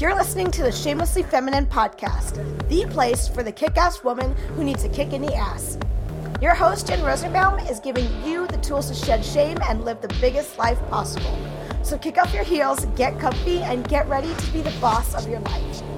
You're listening to the Shamelessly Feminine podcast, the place for the kick ass woman who needs a kick in the ass. Your host, Jen Rosenbaum, is giving you the tools to shed shame and live the biggest life possible. So kick off your heels, get comfy, and get ready to be the boss of your life.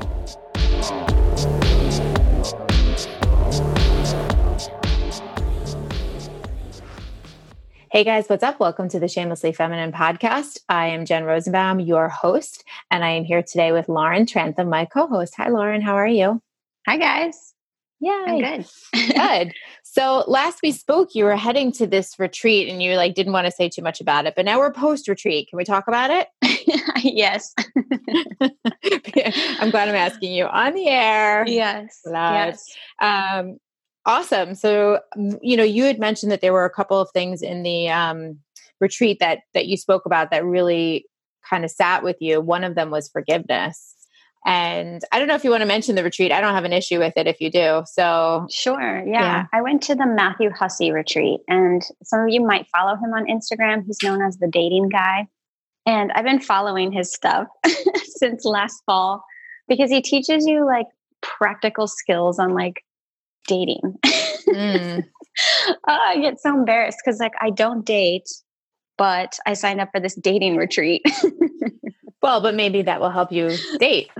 Hey guys, what's up? Welcome to the Shamelessly Feminine podcast. I am Jen Rosenbaum, your host, and I am here today with Lauren Trantham, my co host. Hi, Lauren. How are you? Hi, guys. Yeah, I'm good. good. So last we spoke, you were heading to this retreat, and you like didn't want to say too much about it. But now we're post retreat. Can we talk about it? yes. I'm glad I'm asking you on the air. Yes. Loud. Yes. Um, awesome. So you know, you had mentioned that there were a couple of things in the um, retreat that that you spoke about that really kind of sat with you. One of them was forgiveness. And I don't know if you want to mention the retreat. I don't have an issue with it if you do. So, Sure. Yeah. Yeah. I went to the Matthew Hussey retreat, and some of you might follow him on Instagram. He's known as the dating guy. And I've been following his stuff since last fall because he teaches you like practical skills on like dating. mm, oh, I get so embarrassed because like I don't date, but I signed up for this dating retreat. well, but maybe that will help you date.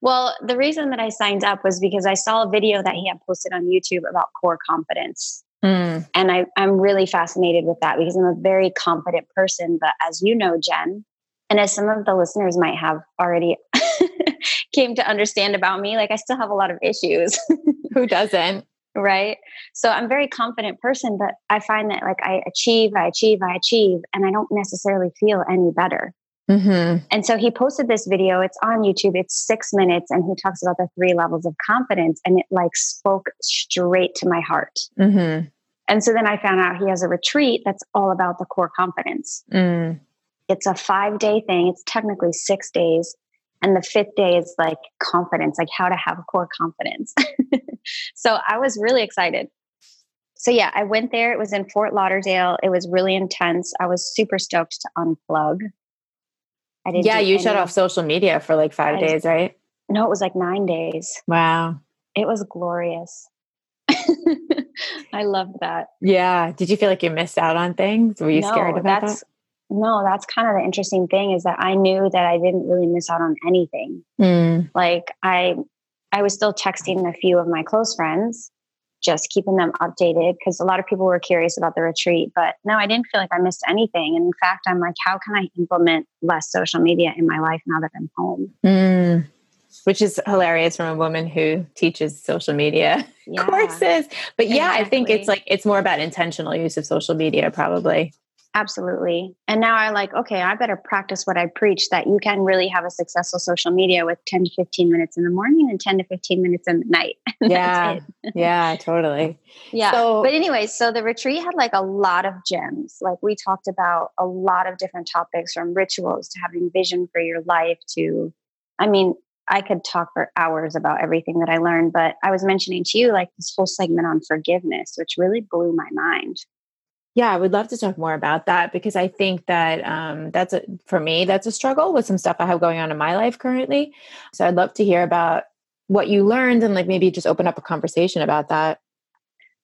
Well, the reason that I signed up was because I saw a video that he had posted on YouTube about core confidence. Mm, And I, I'm really fascinated with that because I'm a very confident person. But as you know, Jen, and as some of the listeners might have already came to understand about me, like I still have a lot of issues, who doesn't? right? So I'm a very confident person, but I find that like I achieve, I achieve, I achieve, and I don't necessarily feel any better. Mm-hmm. And so he posted this video. It's on YouTube. It's six minutes, and he talks about the three levels of confidence, and it like spoke straight to my heart. Mm-hmm. And so then I found out he has a retreat that's all about the core confidence. Mm. It's a five day thing. It's technically six days. And the fifth day is like confidence, like how to have core confidence. so I was really excited. So yeah, I went there. It was in Fort Lauderdale. It was really intense. I was super stoked to unplug. I didn't Yeah, you shut off social media for like five I- days, right? No, it was like nine days. Wow. It was glorious. I loved that. Yeah. Did you feel like you missed out on things? Were you scared about that's, that? No, that's kind of the interesting thing is that I knew that I didn't really miss out on anything. Mm. Like I I was still texting a few of my close friends, just keeping them updated because a lot of people were curious about the retreat. But no, I didn't feel like I missed anything. And in fact, I'm like, how can I implement less social media in my life now that I'm home? Mm. Which is hilarious from a woman who teaches social media Yeah. courses. But yeah, I think it's like it's more about intentional use of social media, probably. Absolutely. And now I like, okay, I better practice what I preach that you can really have a successful social media with 10 to 15 minutes in the morning and 10 to 15 minutes in the night. Yeah. Yeah, totally. Yeah. So- but anyway, so the retreat had like a lot of gems. Like we talked about a lot of different topics from rituals to having vision for your life to, I mean, I could talk for hours about everything that I learned, but I was mentioning to you like this whole segment on forgiveness, which really blew my mind. Yeah, I would love to talk more about that because I think that um, that's a, for me, that's a struggle with some stuff I have going on in my life currently. So I'd love to hear about what you learned and like maybe just open up a conversation about that.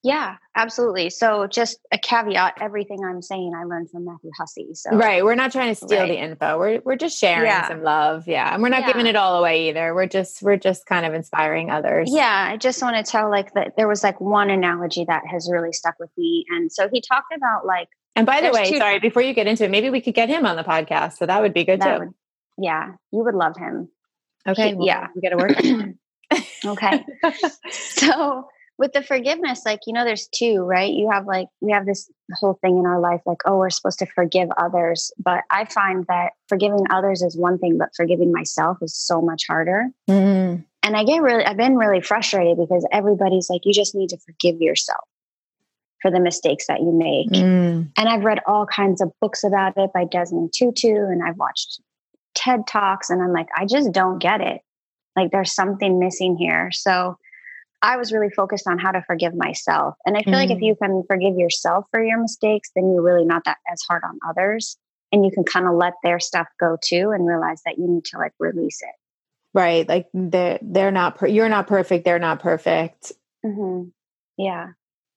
Yeah, absolutely. So just a caveat, everything I'm saying I learned from Matthew Hussey. So Right. We're not trying to steal Right. the info. We're we're just sharing Yeah. some love. Yeah. And we're not giving it all away either. We're just we're just kind of inspiring others. Yeah, I just want to tell like that there was like one analogy that has really stuck with me. And so he talked about like And by the way, two- sorry, before you get into it, maybe we could get him on the podcast. So that would be good that too. would, yeah, you would love him. okay. he- well, yeah. We gotta work on okay. So with the forgiveness, like, you know, there's two, right? You have like, we have this whole thing in our life, like, oh, we're supposed to forgive others. But I find that forgiving others is one thing, but forgiving myself is so much harder. Mm, And I get really, I've been really frustrated because everybody's like, you just need to forgive yourself for the mistakes that you make. mm, And I've read all kinds of books about it by Desmond Tutu, and I've watched TED Talks, and I'm like, I just don't get it. Like, there's something missing here. So I was really focused on how to forgive myself. And I feel like if Mm. you can forgive yourself for your mistakes, then you're really not that as hard on others. And you can kind of let their stuff go too and realize that you need to like release it. right like they're they're not per- you're not perfect they're not perfect mm-hmm. yeah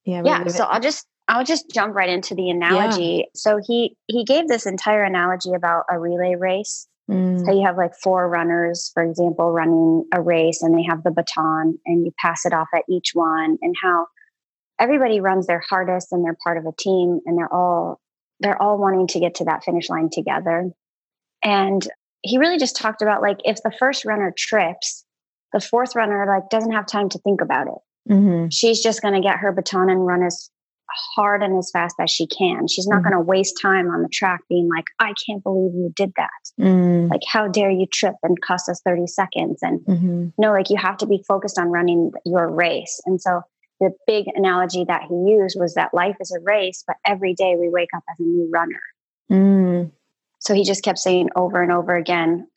yeah yeah so i'll just i'll just jump right into the analogy yeah. so he he gave this entire analogy about a relay race mm. so you have like four runners for example running a race and they have the baton and you pass it off at each one and how everybody runs their hardest and they're part of a team and they're all they're all wanting to get to that finish line together and he really just talked about like if the first runner trips, the fourth runner like doesn't have time to think about it. Mm-hmm. She's just going to get her baton and run as hard and as fast as she can. She's not mm-hmm. going to waste time on the track being like, I can't believe you did that. Mm-hmm. Like, how dare you trip and cost us 30 seconds? And mm-hmm. no, like you have to be focused on running your race. And so the big analogy that he used was that life is a race, but every day we wake up as a new runner. Mm. So he just kept saying over and over again,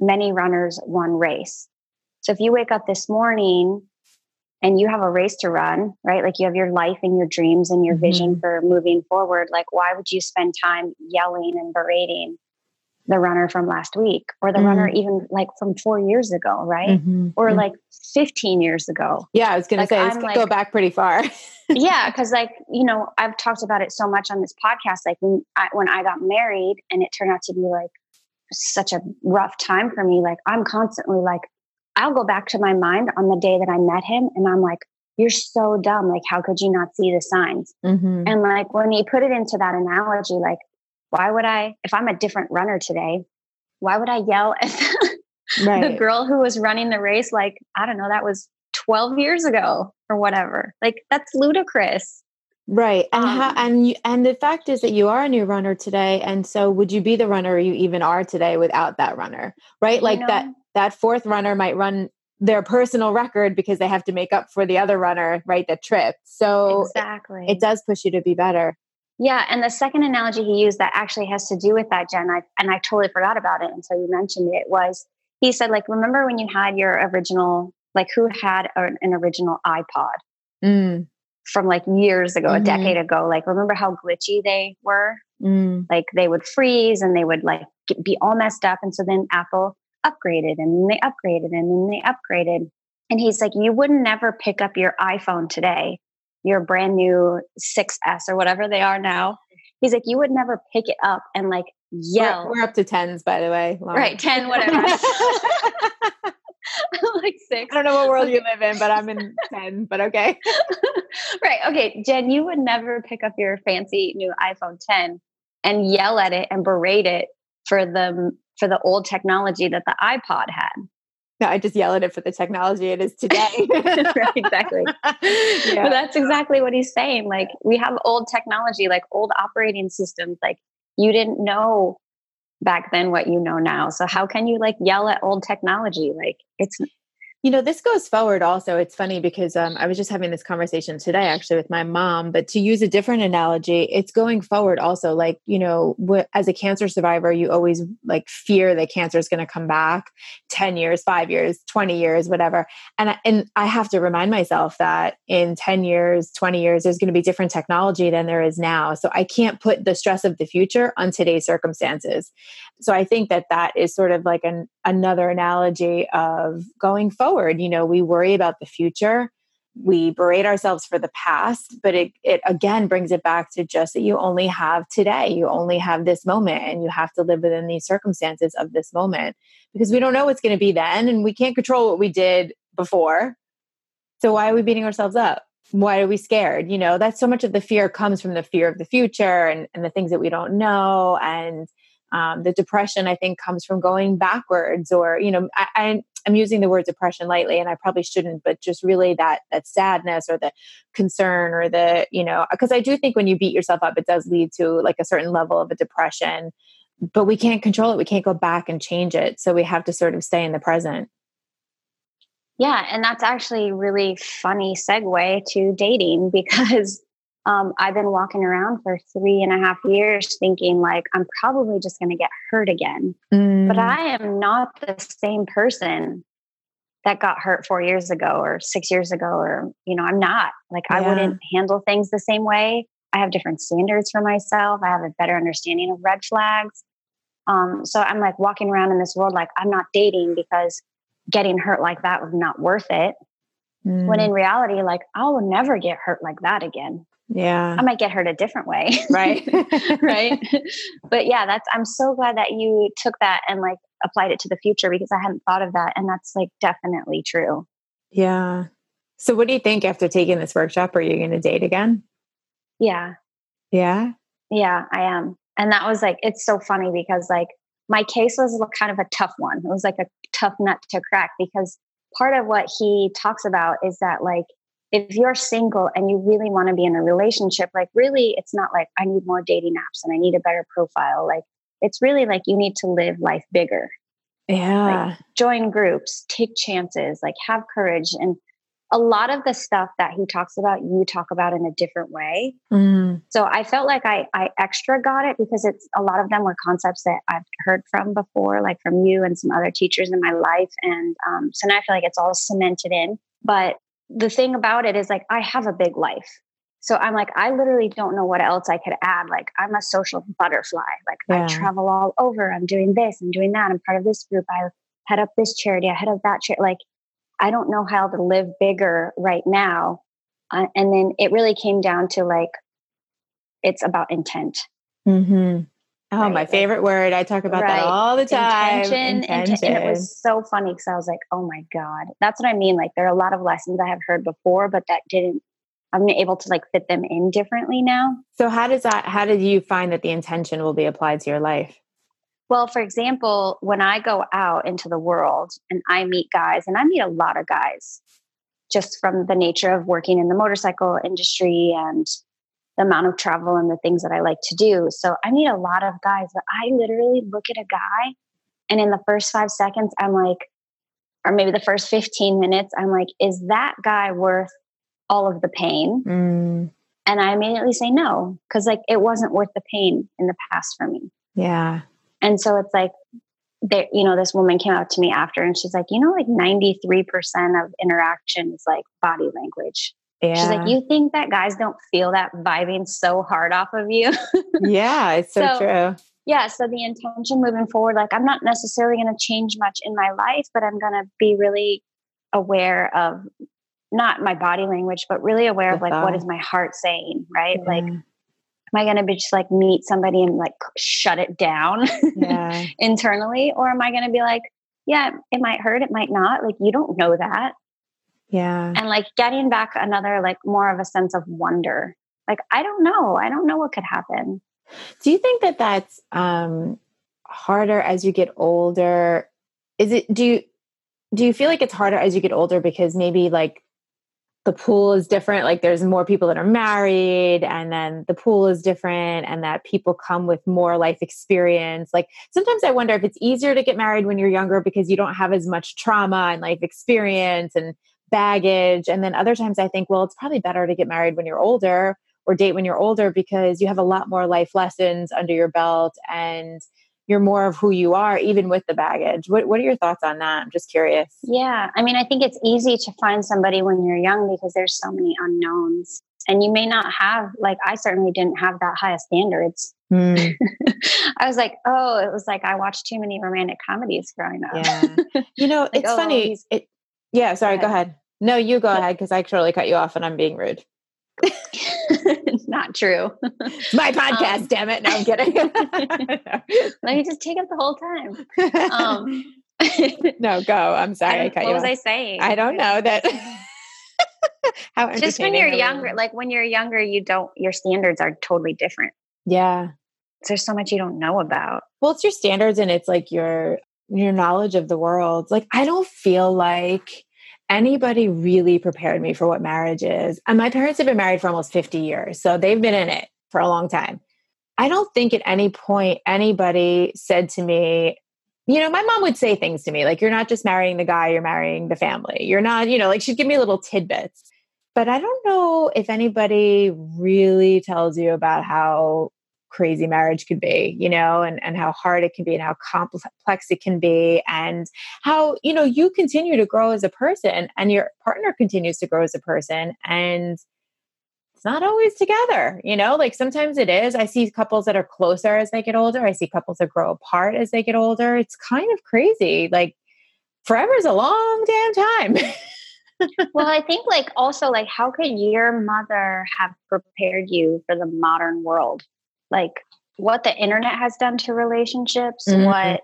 many runners, one race. So if you wake up this morning and you have a race to run, right? Like you have your life and your dreams and your mm-hmm. vision for moving forward, like why would you spend time yelling and berating the runner from last week or the mm-hmm. runner even like from four years ago, right? Mm-hmm. Or mm-hmm. like 15 years ago. Yeah, I was going like, to say, let's like, go back pretty far. yeah, because like, you know, I've talked about it so much on this podcast. Like when I, when I got married and it turned out to be like such a rough time for me, like I'm constantly like, I'll go back to my mind on the day that I met him and I'm like, you're so dumb. Like, how could you not see the signs? Mm-hmm. And like, when you put it into that analogy, like, why would I, if I'm a different runner today, why would I yell at right. the girl who was running the race? Like, I don't know, that was 12 years ago or whatever. Like, that's ludicrous. Right. And um, how, and you, and the fact is that you are a new runner today and so would you be the runner you even are today without that runner? Right? Like know, that that fourth runner might run their personal record because they have to make up for the other runner, right, that tripped. So exactly. it, it does push you to be better. Yeah, and the second analogy he used that actually has to do with that, Jen, I, and I totally forgot about it until you mentioned it, was he said, like, remember when you had your original, like, who had a, an original iPod mm. from like years ago, mm-hmm. a decade ago? Like, remember how glitchy they were? Mm. Like, they would freeze and they would like get, be all messed up. And so then Apple upgraded and they upgraded and then they upgraded. And he's like, you would never pick up your iPhone today your brand new 6S or whatever they are now. He's like, you would never pick it up and like yell. We're, we're up to tens, by the way. Lauren. Right, 10, whatever. like six. I don't know what world you live in, but I'm in 10, but okay. right. Okay. Jen, you would never pick up your fancy new iPhone 10 and yell at it and berate it for the for the old technology that the iPod had. No, I just yell at it for the technology it is today. right, exactly. Yeah. But that's exactly what he's saying. Like we have old technology, like old operating systems. Like you didn't know back then what you know now. So how can you like yell at old technology? Like it's you know, this goes forward also. It's funny because um, I was just having this conversation today actually with my mom, but to use a different analogy, it's going forward also. Like, you know, as a cancer survivor, you always like fear that cancer is going to come back 10 years, five years, 20 years, whatever. And I, and I have to remind myself that in 10 years, 20 years, there's going to be different technology than there is now. So I can't put the stress of the future on today's circumstances. So I think that that is sort of like an, another analogy of going forward. You know, we worry about the future, we berate ourselves for the past, but it, it again brings it back to just that you only have today, you only have this moment, and you have to live within these circumstances of this moment because we don't know what's going to be then, and we can't control what we did before. So, why are we beating ourselves up? Why are we scared? You know, that's so much of the fear comes from the fear of the future and, and the things that we don't know. And um, the depression, I think, comes from going backwards, or you know, I, I, I'm using the word depression lightly, and I probably shouldn't, but just really that that sadness or the concern or the you know, because I do think when you beat yourself up, it does lead to like a certain level of a depression, but we can't control it. We can't go back and change it, so we have to sort of stay in the present. Yeah, and that's actually really funny segue to dating because um, I've been walking around for three and a half years thinking like I'm probably just going to get hurt again. Mm. But I am not the same person that got hurt four years ago or six years ago, or, you know, I'm not. Like, yeah. I wouldn't handle things the same way. I have different standards for myself. I have a better understanding of red flags. Um, so I'm like walking around in this world like I'm not dating because getting hurt like that was not worth it. Mm. When in reality, like I will never get hurt like that again. Yeah. I might get hurt a different way. Right. right. but yeah, that's, I'm so glad that you took that and like applied it to the future because I hadn't thought of that. And that's like definitely true. Yeah. So what do you think after taking this workshop? Are you going to date again? Yeah. Yeah. Yeah, I am. And that was like, it's so funny because like my case was kind of a tough one. It was like a tough nut to crack because part of what he talks about is that like if you're single and you really want to be in a relationship, like really, it's not like I need more dating apps and I need a better profile. Like it's really like you need to live life bigger. Yeah. Like, join groups, take chances, like have courage. And a lot of the stuff that he talks about, you talk about in a different way. Mm. So I felt like I, I extra got it because it's a lot of them were concepts that I've heard from before, like from you and some other teachers in my life. And um, so now I feel like it's all cemented in. But the thing about it is like I have a big life. So I'm like, I literally don't know what else I could add. Like I'm a social butterfly. Like yeah. I travel all over. I'm doing this, I'm doing that. I'm part of this group. I head up this charity. I head up that charity. Like I don't know how to live bigger right now. Uh, and then it really came down to like, it's about intent. Mm-hmm. Oh, right? my favorite word. I talk about right. that all the time. Intention. Intention. And it was so funny because I was like, oh my God. That's what I mean. Like there are a lot of lessons I have heard before, but that didn't I'm able to like fit them in differently now. So how does that how did you find that the intention will be applied to your life? Well, for example, when I go out into the world and I meet guys, and I meet a lot of guys just from the nature of working in the motorcycle industry and the amount of travel and the things that I like to do. So I meet a lot of guys but I literally look at a guy and in the first five seconds, I'm like, or maybe the first 15 minutes, I'm like, is that guy worth all of the pain? Mm. And I immediately say no, because like it wasn't worth the pain in the past for me. Yeah. And so it's like, there, you know, this woman came out to me after and she's like, you know, like 93% of interaction is like body language. Yeah. She's like, you think that guys don't feel that vibing so hard off of you? yeah, it's so, so, true. Yeah. So the intention moving forward, like I'm not necessarily going to change much in my life, but I'm going to be really aware of not my body language, but really aware the of like, what uh-huh. is my heart saying? Right. Yeah. Like, mm. Am I going to be just like meet somebody and like shut it down yeah. internally? Or am I going to be like, yeah, it might hurt, it might not. Like, you don't know that. Yeah. And like getting back another, like more of a sense of wonder. Like, I don't know. I don't know what could happen. Do you think that that's um, harder as you get older? Is it, do you, do you feel like it's harder as you get older because maybe like the pool is different like there's more people that are married and then the pool is different and that people come with more life experience. Like sometimes i wonder if it's easier to get married when you're younger because you don't have as much trauma and life experience and baggage and then other times i think well it's probably better to get married when you're older or date when you're older because you have a lot more life lessons under your belt and you're more of who you are, even with the baggage. What What are your thoughts on that? I'm just curious. Yeah, I mean, I think it's easy to find somebody when you're young because there's so many unknowns, and you may not have like I certainly didn't have that high of standards. Mm. I was like, oh, it was like I watched too many romantic comedies growing up. Yeah, you know, like, it's oh, funny. It, yeah, sorry, go ahead. go ahead. No, you go ahead because I actually cut you off and I'm being rude. Not true. My podcast, um, damn it. No, I'm kidding. Let me just take up the whole time. Um, no, go. I'm sorry. I, I cut what you was off. I saying? I don't know that. How just when you're younger, like when you're younger, you don't, your standards are totally different. Yeah. There's so much you don't know about. Well, it's your standards and it's like your, your knowledge of the world. Like, I don't feel like anybody really prepared me for what marriage is. And my parents have been married for almost 50 years, so they've been in it for a long time. I don't think at any point anybody said to me, you know, my mom would say things to me like, you're not just marrying the guy, you're marrying the family. You're not, you know, like she'd give me little tidbits. But I don't know if anybody really tells you about how crazy marriage could be, you know, and, and how hard it can be and how complex it can be and how, you know, you continue to grow as a person and your partner continues to grow as a person. And it's not always together, you know, like sometimes it is. I see couples that are closer as they get older. I see couples that grow apart as they get older. It's kind of crazy. Like forever is a long damn time. well, I think like also like how could your mother have prepared you for the modern world? Like what the internet has done to relationships, mm-hmm. what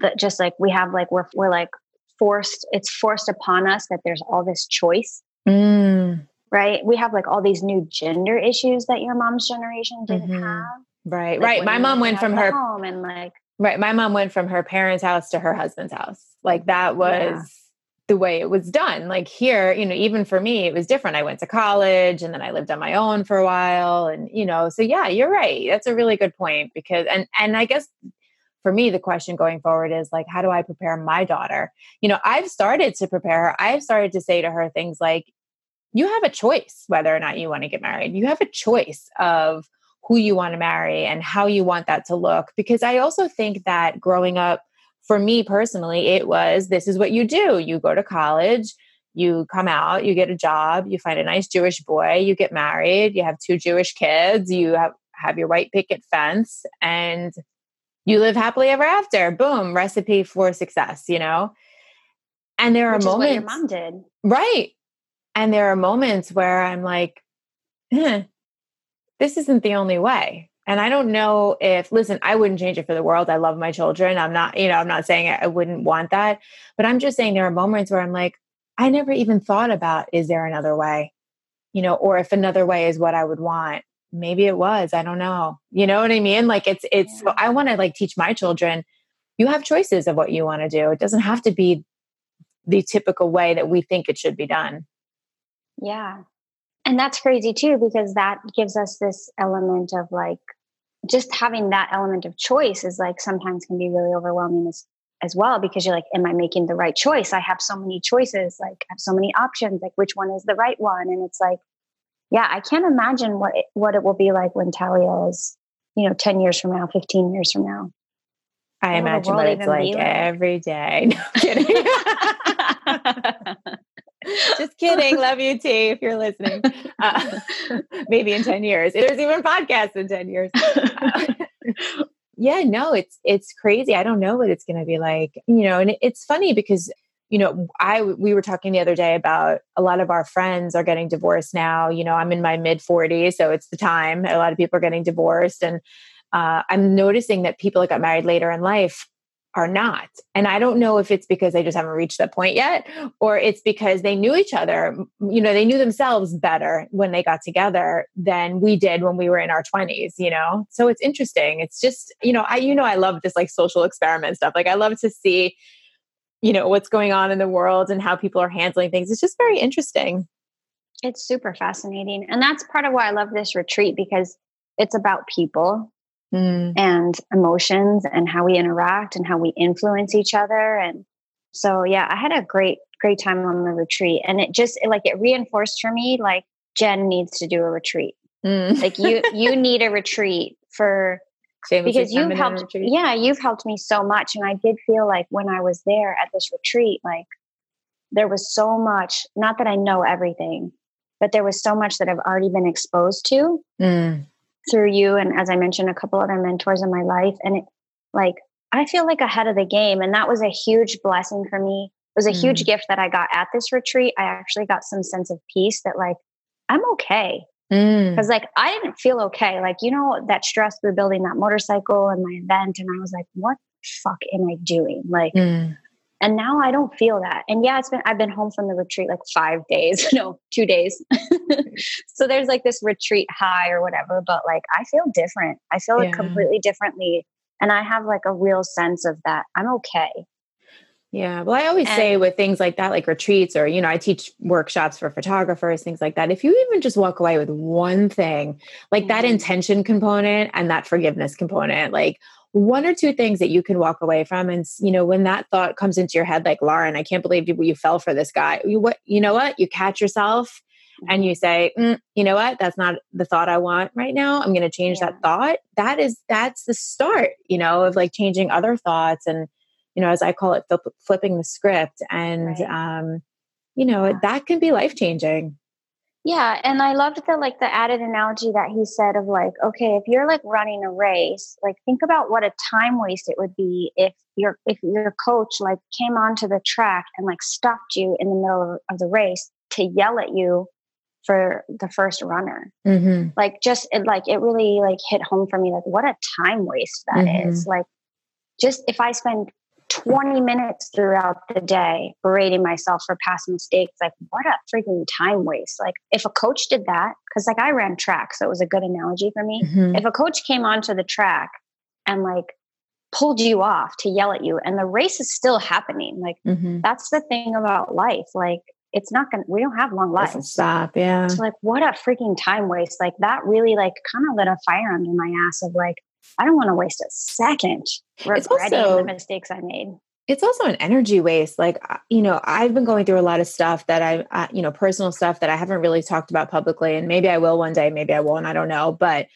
that just like we have like we're we're like forced it's forced upon us that there's all this choice. Mm. Right? We have like all these new gender issues that your mom's generation didn't mm-hmm. have. Right, like right. My mom went from her home and like Right. My mom went from her parents' house to her husband's house. Like that was. The way it was done. Like here, you know, even for me, it was different. I went to college and then I lived on my own for a while. And, you know, so yeah, you're right. That's a really good point because and and I guess for me, the question going forward is like, how do I prepare my daughter? You know, I've started to prepare her. I've started to say to her things like, you have a choice whether or not you want to get married. You have a choice of who you want to marry and how you want that to look. Because I also think that growing up, for me personally, it was this is what you do. You go to college, you come out, you get a job, you find a nice Jewish boy, you get married, you have two Jewish kids, you have, have your white picket fence, and you live happily ever after. Boom, recipe for success, you know? And there are Which moments. your mom did. Right. And there are moments where I'm like, eh, this isn't the only way. And I don't know if, listen, I wouldn't change it for the world. I love my children. I'm not, you know, I'm not saying I wouldn't want that, but I'm just saying there are moments where I'm like, I never even thought about, is there another way? You know, or if another way is what I would want. Maybe it was. I don't know. You know what I mean? Like it's, it's, so I want to like teach my children, you have choices of what you want to do. It doesn't have to be the typical way that we think it should be done. Yeah. And that's crazy too, because that gives us this element of like just having that element of choice is like sometimes can be really overwhelming as, as well because you're like, am I making the right choice? I have so many choices, like I have so many options, like which one is the right one? And it's like, yeah, I can't imagine what it, what it will be like when Talia is, you know, 10 years from now, 15 years from now. I imagine what it's like, like every day. No kidding. Just kidding. Love you, T, if you're listening. Uh, maybe in 10 years. There's even podcasts in 10 years. Uh, yeah, no, it's it's crazy. I don't know what it's going to be like. You know, and it's funny because you know, I we were talking the other day about a lot of our friends are getting divorced now. You know, I'm in my mid 40s, so it's the time. A lot of people are getting divorced and uh, I'm noticing that people that got married later in life are not. And I don't know if it's because they just haven't reached that point yet or it's because they knew each other. You know, they knew themselves better when they got together than we did when we were in our 20s, you know? So it's interesting. It's just, you know, I you know I love this like social experiment stuff. Like I love to see you know what's going on in the world and how people are handling things. It's just very interesting. It's super fascinating. And that's part of why I love this retreat because it's about people mm. and emotions and how we interact and how we influence each other. And so, yeah, I had a great, great time on the retreat. And it just, it, like, it reinforced for me, like, Jen needs to do a retreat. Mm. Like, you, you need a retreat for, because you've helped, yeah, you've helped me so much. And I did feel like when I was there at this retreat, like, there was so much, not that I know everything, but there was so much that I've already been exposed to. Mm through you and as I mentioned, a couple other mentors in my life. And it like I feel like ahead of the game. And that was a huge blessing for me. It was a mm. huge gift that I got at this retreat. I actually got some sense of peace that like I'm okay. Because mm. like I didn't feel okay. Like, you know, that stress through building that motorcycle and my event. And I was like, what fuck am I doing? Like mm. And now I don't feel that. And yeah, it's been, I've been home from the retreat like five days, no, two days. so there's like this retreat high or whatever, but like I feel different. I feel yeah. completely differently. And I have like a real sense of that I'm okay. Yeah. Well, I always and, say with things like that, like retreats or, you know, I teach workshops for photographers, things like that. If you even just walk away with one thing, like mm-hmm. that intention component and that forgiveness component, like one or two things that you can walk away from and you know when that thought comes into your head like lauren i can't believe you, you fell for this guy you what you know what you catch yourself and mm-hmm. you say mm, you know what that's not the thought i want right now i'm going to change yeah. that thought that is that's the start you know of like changing other thoughts and you know as i call it flip, flipping the script and right. um you know yeah. that can be life changing Yeah, and I loved the like the added analogy that he said of like, okay, if you're like running a race, like think about what a time waste it would be if your if your coach like came onto the track and like stopped you in the middle of the race to yell at you for the first runner. Mm-hmm. Like just it like it really like hit home for me like what a time waste that mm-hmm. is. Like just if I spend 20 minutes throughout the day berating myself for past mistakes. Like, what a freaking time waste. Like, if a coach did that, because like I ran track, so it was a good analogy for me. Mm-hmm. If a coach came onto the track and like pulled you off to yell at you, and the race is still happening, like, mm-hmm. that's the thing about life. Like, it's not gonna we don't have long lives stop yeah so like what a freaking time waste like that really like kind of lit a fire under my ass of like I don't want to waste a second regretting also, the mistakes I made. It's also an energy waste. Like, you know, I've been going through a lot of stuff that I, uh, you know, personal stuff that I haven't really talked about publicly. And maybe I will one day, maybe I won't, I don't know. But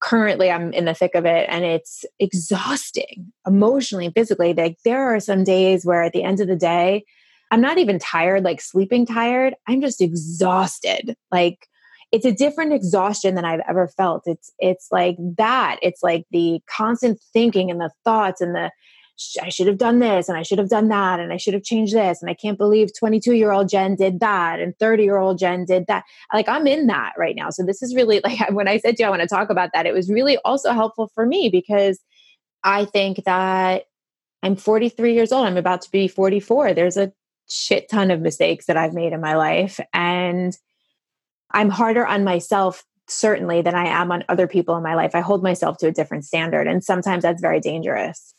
currently I'm in the thick of it and it's exhausting emotionally and physically. Like, there are some days where at the end of the day, I'm not even tired, like sleeping tired. I'm just exhausted. Like, it's a different exhaustion than I've ever felt. It's it's like that. It's like the constant thinking and the thoughts and the I should have done this and I should have done that and I should have changed this and I can't believe 22 year old Jen did that and 30 year old Jen did that. Like I'm in that right now. So this is really like when I said to you I want to talk about that, it was really also helpful for me because I think that I'm 43 years old. I'm about to be 44. There's a shit ton of mistakes that I've made in my life and I'm harder on myself certainly than I am on other people in my life. I hold myself to a different standard. And sometimes that's very dangerous.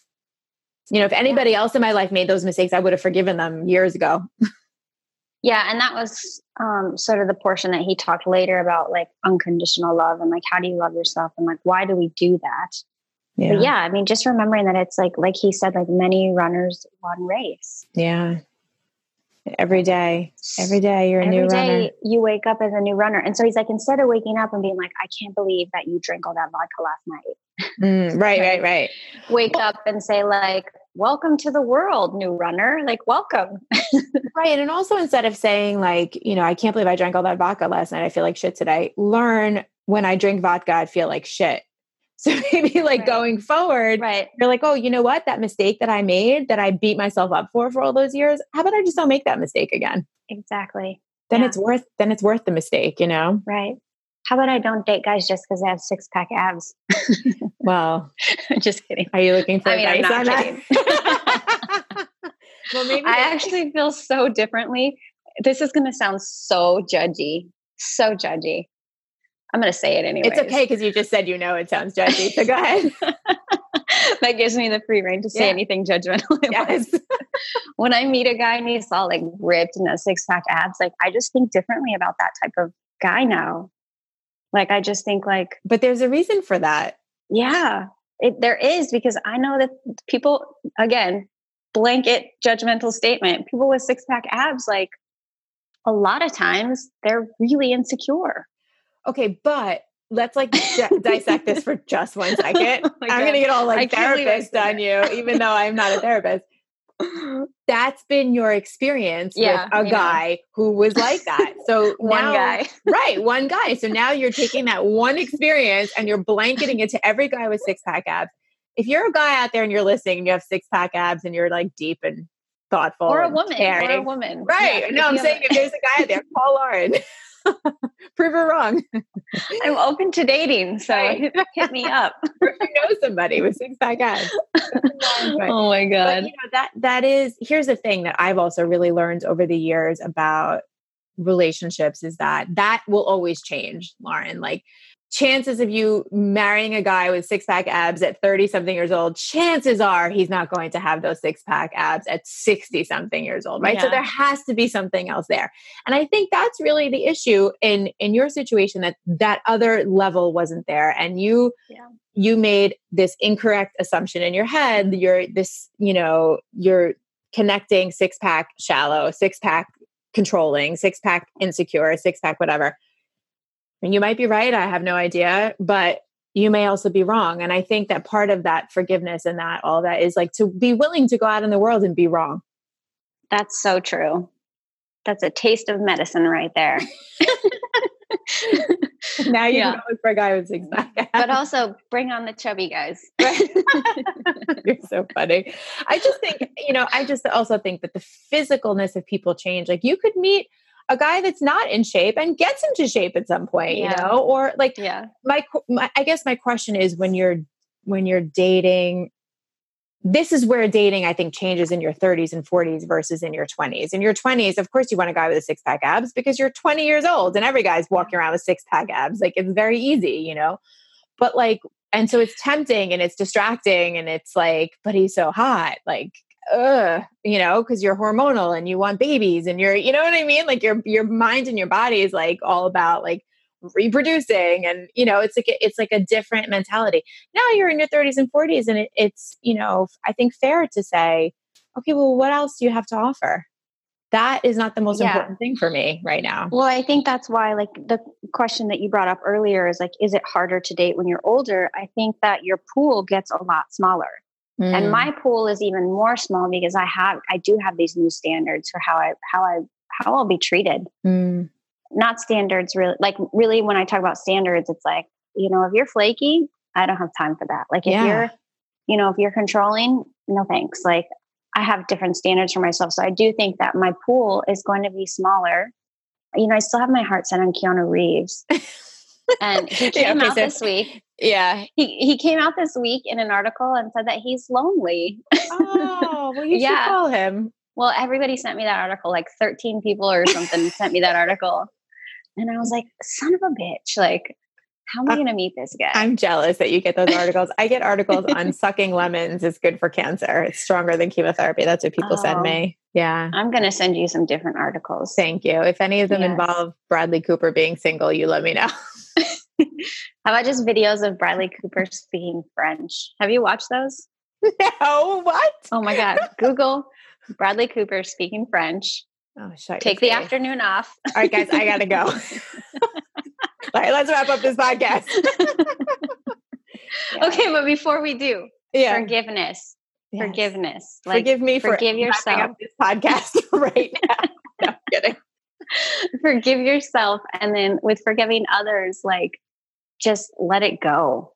You know, if anybody else in my life made those mistakes, I would have forgiven them years ago. yeah. And that was um, sort of the portion that he talked later about like unconditional love and like, how do you love yourself? And like, why do we do that? Yeah. But yeah. I mean, just remembering that it's like, like he said, like many runners, one race. Yeah. Every day, every day you're a every new day runner. You wake up as a new runner, and so he's like, instead of waking up and being like, "I can't believe that you drank all that vodka last night," mm, right, right, right. Wake up and say like, "Welcome to the world, new runner." Like, welcome. right, and also instead of saying like, you know, I can't believe I drank all that vodka last night. I feel like shit today. Learn when I drink vodka, I feel like shit. So maybe like right. going forward, right. you're like, oh, you know what? That mistake that I made that I beat myself up for for all those years, how about I just don't make that mistake again? Exactly. Then yeah. it's worth then it's worth the mistake, you know? Right. How about I don't date guys just because they have six pack abs? well, just kidding. Are you looking for I mean, advice on that? well, maybe I actually feel so differently. This is going to sound so judgy, so judgy. I'm going to say it anyway. It's okay because you just said you know it sounds judgy. So go ahead. that gives me the free reign to say yeah. anything judgmental. Yes. when I meet a guy and he's all like ripped and a six pack abs, like I just think differently about that type of guy now. Like I just think like, but there's a reason for that. Yeah, it, there is because I know that people again blanket judgmental statement. People with six pack abs, like a lot of times, they're really insecure. Okay, but let's like d- dissect this for just one second. oh I'm going to get all like therapist on you, even though I'm not a therapist. That's been your experience yeah, with a guy who was like that. So one now, guy, right? One guy. So now you're taking that one experience and you're blanketing it to every guy with six pack abs. If you're a guy out there and you're listening and you have six pack abs and you're like deep and thoughtful, or a woman, caring, or a woman, right? Yeah, no, I'm saying if there's a guy out there, call Lauren. Prove her wrong. I'm open to dating, so right. hit, me up. if you know somebody with six pack abs. oh my god! But, you know that that is. Here's the thing that I've also really learned over the years about relationships is that that will always change, Lauren. Like chances of you marrying a guy with six pack abs at 30 something years old, chances are he's not going to have those six pack abs at 60 something years old, right? Yeah. So there has to be something else there. And I think that's really the issue in in your situation that that other level wasn't there and you yeah. you made this incorrect assumption in your head, you're this, you know, you're connecting six pack shallow, six pack controlling, six pack insecure, six pack whatever you might be right. I have no idea, but you may also be wrong. And I think that part of that forgiveness and that all that is like to be willing to go out in the world and be wrong. That's so true. That's a taste of medicine right there. now you yeah. look for a guy with six pack. But also bring on the chubby guys. You're so funny. I just think, you know, I just also think that the physicalness of people change. Like you could meet a guy that's not in shape and gets into shape at some point, yeah. you know, or like, yeah. My, my, I guess my question is when you're when you're dating this is where dating i think changes in your 30s and 40s versus in your 20s in your 20s of course you want a guy with a six pack abs because you're 20 years old and every guy's walking around with six pack abs. Like it's very easy you know? But like and so it's tempting and it's distracting and it's like but he's so hot. Like uh you know because you're hormonal and you want babies and you're you know what i mean? Like your your mind and your body is like all about like reproducing and you know it's like a, it's like a different mentality. Now you're in your 30s and 40s and it, it's you know i think fair to say okay well what else do you have to offer? That is not the most yeah. important thing for me right now. Well i think that's why like the question that you brought up earlier is like is it harder to date when you're older? I think that your pool gets a lot smaller mm. and my pool is even more small because i have i do have these new standards for how i how i how i'll be treated. Mm. Not standards really like really when i talk about standards it's like you know if you're flaky i don't have time for that. Like if yeah. you're you know if you're controlling no thanks. Like i have different standards for myself. So i do think that my pool is going to be smaller. You know i still have my heart set on keanu reeves and he came yeah, out so, this week yeah he, he came out this week in an article and said that he's lonely oh well you yeah. should call him well everybody sent me that article like 13 people or something sent me that article and I was like, son of a bitch. Like, how am I going to meet this guy? I'm jealous that you get those articles. I get articles on sucking lemons is good for cancer. It's stronger than chemotherapy. That's what people oh, send me. Yeah. I'm going to send you some different articles. Thank you. If any of them involve Bradley Cooper being single, you let me know. How about just videos of Bradley Cooper speaking French? Have you watched those? No, what? Oh my God. Google Bradley Cooper speaking French Oh, Take the afternoon off. All right, guys, I gotta go. All right, let's wrap up this podcast. yeah. Okay, but before we do, yeah. forgiveness. Yes. Forgiveness. Like, Forgive me for forgive yourself. this podcast right now. no, I'm kidding. Forgive yourself, and then with forgiving others, like just let it go.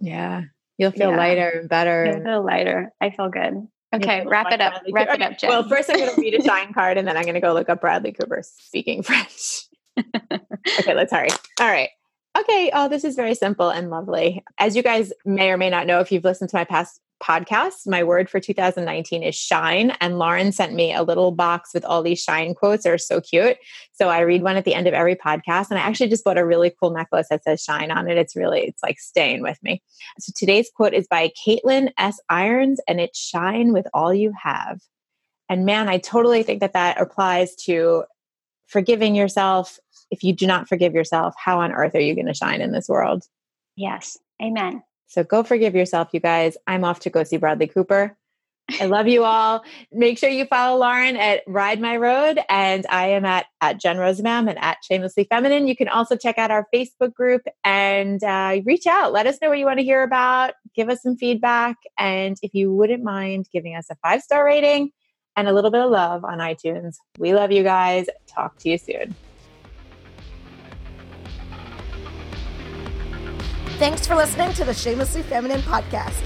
Yeah, you'll feel yeah. lighter and better. You'll feel lighter. I feel good. Okay, wrap it up. Bradley wrap Cooper. it up, Jen. Well, first I'm going to read a sign card and then I'm going to go look up Bradley Cooper speaking French. okay, let's hurry. All right. Okay. Oh, this is very simple and lovely. As you guys may or may not know, if you've listened to my past podcast, my word for 2019 is shine. And Lauren sent me a little box with all these shine quotes. They're so cute. So I read one at the end of every podcast. And I actually just bought a really cool necklace that says shine on it. It's really, it's like staying with me. So today's quote is by Caitlin S. Irons, and it's shine with all you have. And man, I totally think that that applies to forgiving yourself. If you do not forgive yourself, how on earth are you going to shine in this world? Yes. Amen. So go forgive yourself, you guys. I'm off to go see Bradley Cooper. I love you all. Make sure you follow Lauren at Ride My Road, and I am at at Jen Rosenbaum and at Shamelessly Feminine. You can also check out our Facebook group and uh, reach out. Let us know what you want to hear about. Give us some feedback, and if you wouldn't mind giving us a five star rating and a little bit of love on iTunes. We love you guys. Talk to you soon. Thanks for listening to the Shamelessly Feminine podcast.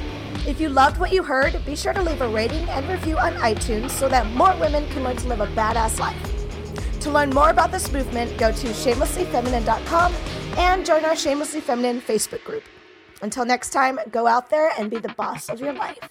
If you loved what you heard, be sure to leave a rating and review on iTunes so that more women can learn to live a badass life. To learn more about this movement, go to shamelesslyfeminine.com and join our Shamelessly Feminine Facebook group. Until next time, go out there and be the boss of your life.